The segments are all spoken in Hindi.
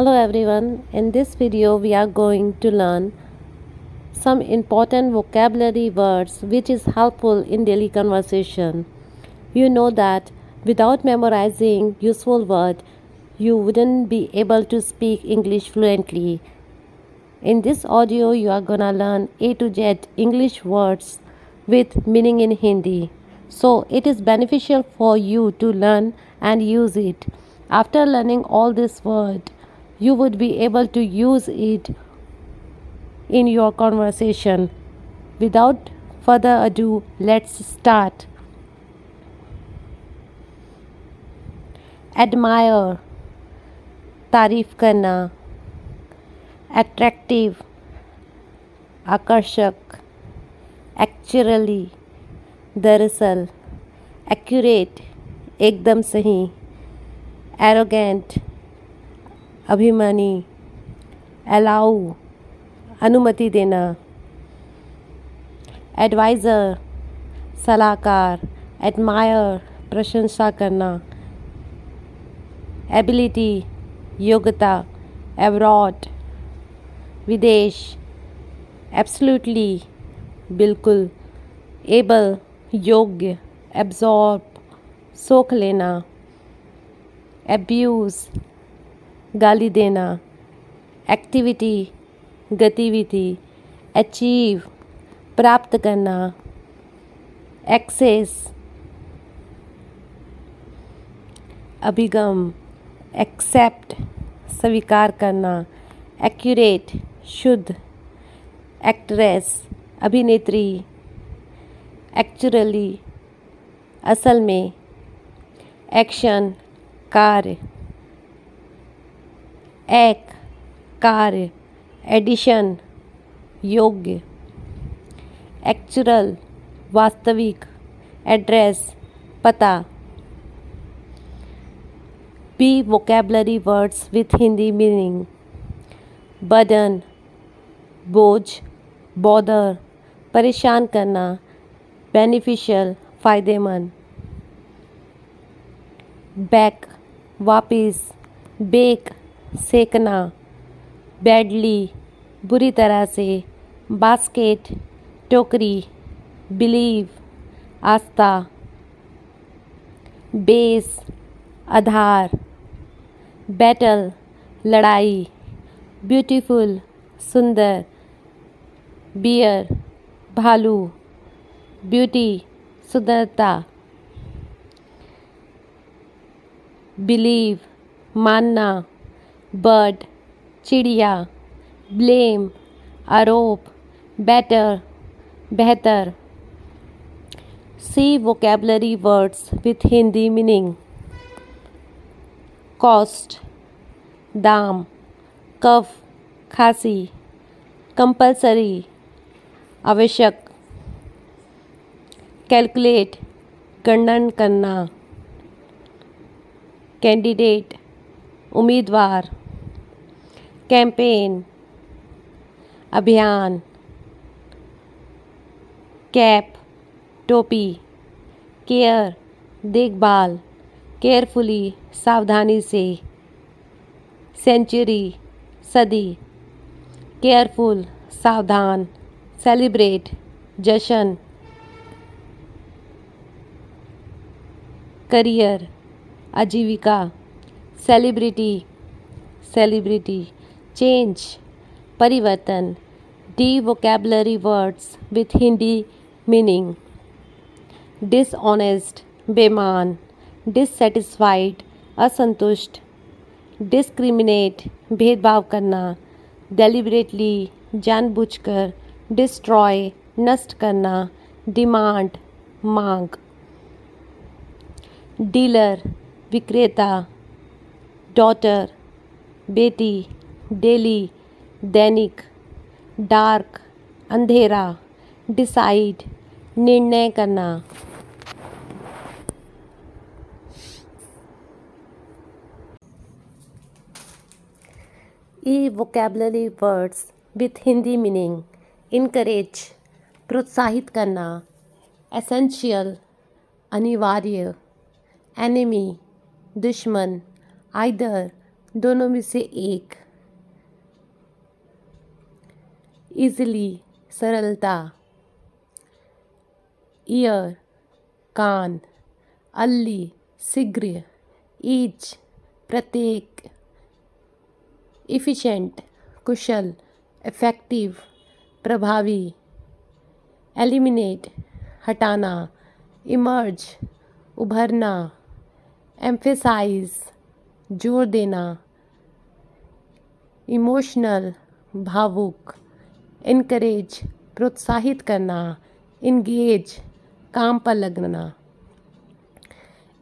Hello everyone, in this video we are going to learn some important vocabulary words which is helpful in daily conversation. You know that without memorizing useful word you wouldn't be able to speak English fluently. In this audio you are gonna learn A to Z English words with meaning in Hindi. So it is beneficial for you to learn and use it. After learning all this word you would be able to use it in your conversation. Without further ado, let's start. Admire, तारीफ करना अट्रैक्टिव आकर्षक एक्चुअली दरअसल एक्यूरेट एकदम सही एरोगेंट अभिमानी, अलाउ, अनुमति देना एडवाइज़र सलाहकार एडमायर प्रशंसा करना एबिलिटी योग्यता एब्रॉड विदेश एब्सोल्युटली बिल्कुल एबल योग्य एब्जॉर्ब सोख लेना एब्यूज़ गाली देना एक्टिविटी गतिविधि अचीव प्राप्त करना एक्सेस अभिगम एक्सेप्ट स्वीकार करना एक्यूरेट शुद्ध एक्ट्रेस अभिनेत्री एक्चुअली असल में एक्शन कार्य। एक कार्य, एडिशन, योग्य। एक्चुरल, वास्तविक, एड्रेस, पता। B vocabulary words with Hindi meaning बदन, बोझ बॉदर परेशान करना बेनिफिशियल फ़ायदेमंद। बैक वापिस बेक सेकना, बैडली, बुरी तरह से, बास्केट, टोकरी, बिलीव, आस्था, बेस, आधार, बैटल, लड़ाई, ब्यूटीफुल, सुंदर, बियर, भालू, ब्यूटी, सुंदरता, बिलीव, मानना बर्ड, चिड़िया, ब्लेम, आरोप, बेटर, बेहतर। C vocabulary words with Hindi meaning cost दाम, कफ, खांसी कंपलसरी आवश्यक। कैलकुलेट गणन करना। कैंडिडेट उम्मीदवार। कैंपेन, अभियान, कैप, टोपी, केयर, देखभाल, केयरफुली, सावधानी से, सेंचुरी, सदी, केयरफुल, सावधान, सेलिब्रेट, जशन, करियर, आजीविका, सेलिब्रिटी सेलिब्रिटी चेंज परिवर्तन D vocabulary words with Hindi meaning dishonest बेमान dissatisfied असंतुष्ट डिस्क्रिमिनेट भेदभाव करना डेलिबरेटली जानबूझकर डिस्ट्रॉय नष्ट करना डिमांड मांग डीलर विक्रेता डॉटर बेटी डेली, दैनिक, डार्क, अंधेरा, डिसाइड, निर्णय करना। E vocabulary words with Hindi meaning encourage प्रोत्साहित करना। एसेंशियल अनिवार्य। एनिमी दुश्मन। आइदर दोनों में से एक। इजली, सरलता। ईयर कान। अल्ली शीघ्र ईच प्रत्येक। इफ़िशेंट कुशल, इफ़ेक्टिव, प्रभावी। एलिमिनेट, हटाना। इमर्ज, उभरना। एम्फेसाइज, ज़ोर देना। इमोशनल, भावुक। इनकरेज प्रोत्साहित करना इंगेज काम पर लगना।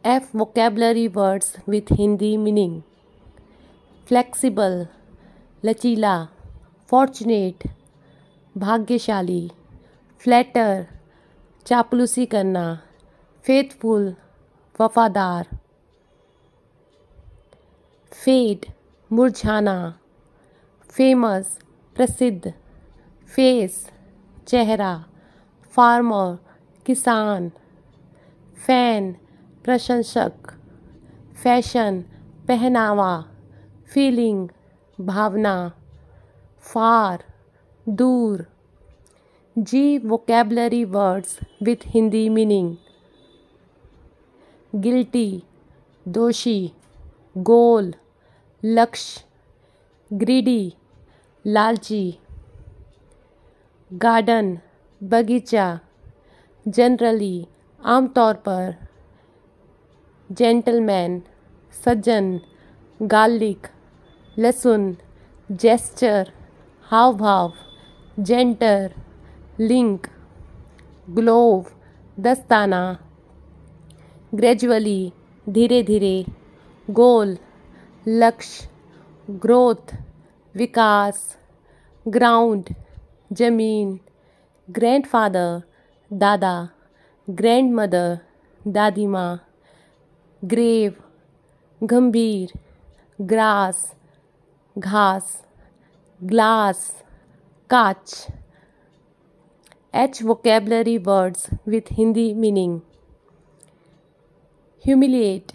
F vocabulary words with Hindi meaning flexible लचीला फॉर्चुनेट भाग्यशाली फ्लैटर चापलूसी करना फेथफुल वफादार। फेड मुरझाना फ़ेमस प्रसिद्ध। फेस, चेहरा, फार्मर, किसान, फ़ैन, प्रशंसक, फ़ैशन, पहनावा, फीलिंग, भावना, फार, दूर। G vocabulary words with Hindi meaning guilty दोषी, गोल, लक्ष्य ग्रीडी लालची। गार्डन, बगीचा जनरली आमतौर पर जेंटलमैन सज्जन गार्लिक लहसुन जेस्चर हाव भाव जेंटर लिंक ग्लोव दस्ताना ग्रेजुअली धीरे धीरे गोल लक्ष्य ग्रोथ विकास ग्राउंड ज़मीन ग्रैंडफादर दादा ग्रैंड मदर दादी माँ ग्रेव गंभीर ग्रास घास ग्लास काच। H vocabulary words with Hindi meaning humiliate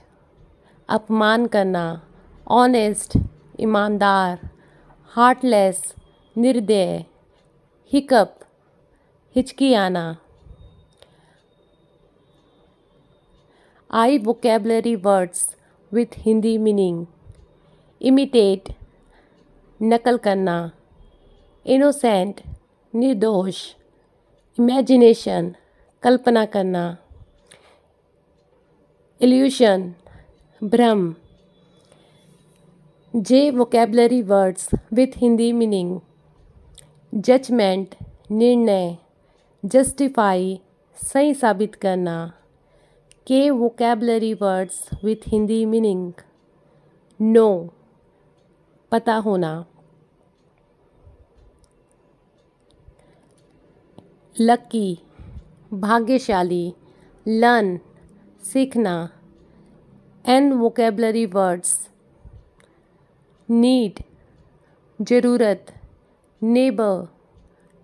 अपमान करना ऑनेस्ट ईमानदार हार्टलेस निर्दय। हिकअप हिचकी आना I vocabulary words with Hindi meaning imitate नकल करना। इनोसेंट निर्दोष। इमेजिनेशन कल्पना करना। इल्यूशन भ्रम। J vocabulary words with Hindi meaning judgement, निर्णय जस्टिफाई सही साबित करना। K vocabulary words with Hindi meaning know पता होना। लकी भाग्यशाली। लर्न सीखना। एन वोकेबलरी वर्ड्स नीड ज़रूरत। नेबर,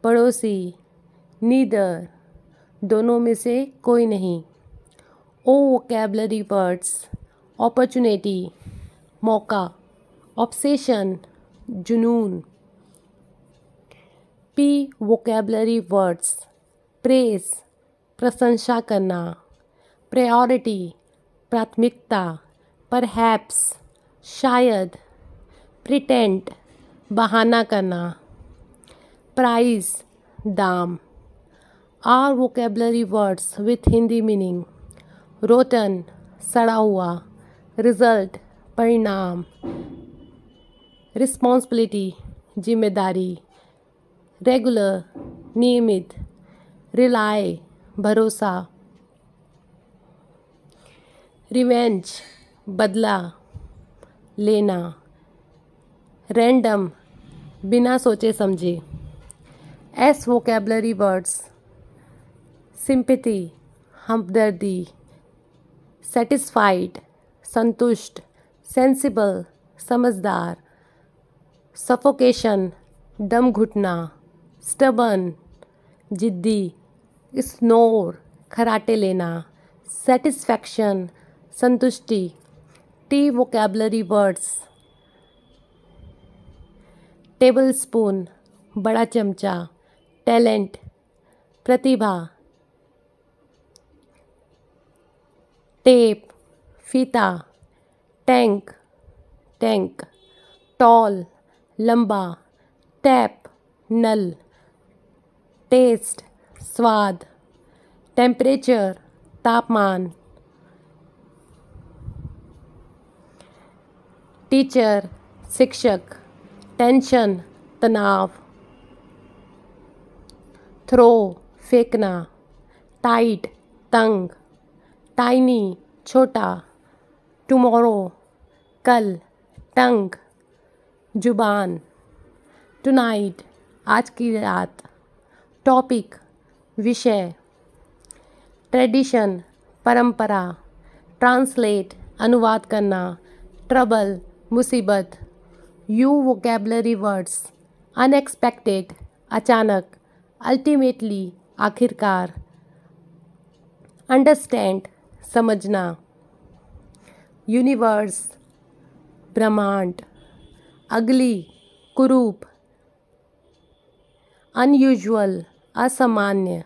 पड़ोसी, नीदर, दोनों में से कोई नहीं। ओ वोकेबलरी वर्ड्स अपॉर्चुनिटी मौका ऑब्सेशन जुनून। पी वोकेबलरी वर्ड्स प्रेस प्रशंसा करना। प्रायोरिटी प्राथमिकता परहैप्स शायद। प्रिटेंट बहाना करना। प्राइस, दाम। R vocabulary words with Hindi meaning rotten सड़ा हुआ रिज़ल्ट परिणाम। रिस्पॉन्सिबिलिटी ज़िम्मेदारी। रेगुलर नियमित। रिलाय भरोसा। रिवेंज बदला। लेना। रैंडम बिना सोचे समझे। एस वोकेबलरी वर्ड्स सिंपैथी हमदर्दी सेटिस्फाइड संतुष्ट सेंसिबल समझदार सफोकेशन दम घुटना स्टबन जिद्दी स्नोर खराटे लेना सेटिस्फैक्शन संतुष्टि T vocabulary words table spoon बड़ा चमचा टैलेंट, प्रतिभा, टेप, फीता, टैंक टैंक, टॉल, लंबा, टैप, नल, टेस्ट, स्वाद टेम्परेचर तापमान, टीचर, शिक्षक, टेंशन, तनाव थ्रो फेंकना टाइट तंग टाइनी छोटा टुमारो कल, टंग, ज़ुबान टुनाइट आज की रात टॉपिक विषय ट्रेडिशन परंपरा ट्रांसलेट अनुवाद करना ट्रबल मुसीबत यू वोकेबलरी वर्ड्स अनएक्सपेक्टेड अचानक अल्टीमेटली आखिरकार अंडरस्टैंड समझना यूनिवर्स ब्रह्मांड, अगली, कुरूप अनयूजुअल असामान्य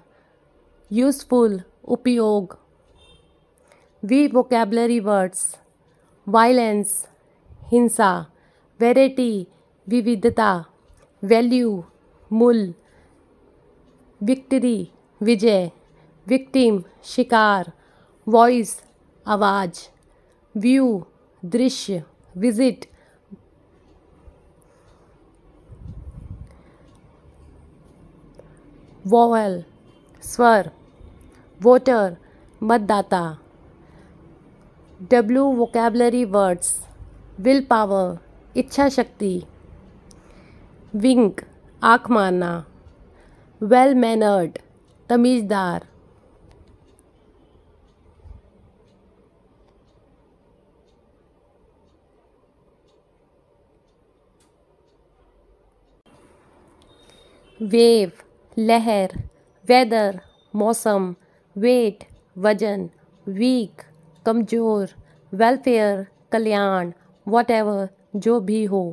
यूजफुल उपयोग वी वोकेबलरी वर्ड्स वायलेंस हिंसा वेरेटी विविधता वैल्यू मूल विक्ट्री विजय विक्टिम शिकार वॉइस आवाज़ व्यू दृश्य विज़िट वोवल स्वर वोटर मतदाता W vocabulary words will power इच्छा शक्ति विंक आँख मारना वेल मैनर्ड तमीज़दार वेव लहर वेदर मौसम वेट वज़न वीक कमज़ोर वेलफेयर कल्याण वट एवर जो भी हो.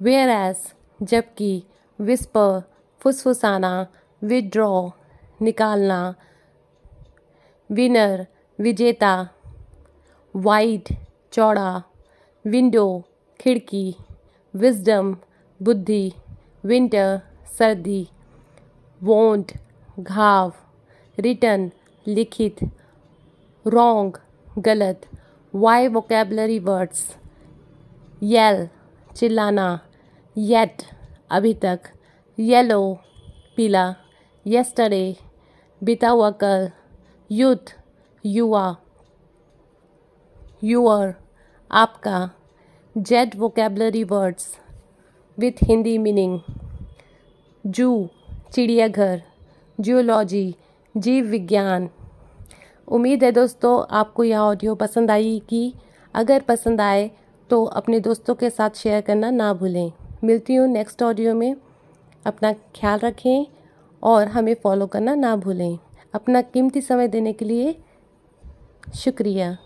वेयर एस जबकि विस्पर फुसफुसाना विड्रॉ निकालना विनर विजेता वाइड चौड़ा विंडो खिड़की विजडम बुद्धि विंटर सर्दी वोंट घाव रिटर्न लिखित रॉन्ग गलत वाई वोकेबलरी वर्ड्स येल चिल्लाना येट अभी तक। येलो पीला यस्टरडे बीता हुआ कल यूथ युवा यूअर आपका Z vocabulary words with Hindi meaning zoo चिड़ियाघर जियोलॉजी जीव विज्ञान उम्मीद है दोस्तों, आपको यह ऑडियो पसंद आई कि अगर पसंद आए तो अपने दोस्तों के साथ शेयर करना ना भूलें। मिलती हूँ नेक्स्ट ऑडियो में। अपना ख्याल रखें और हमें फॉलो करना ना भूलें। अपना कीमती समय देने के लिए शुक्रिया।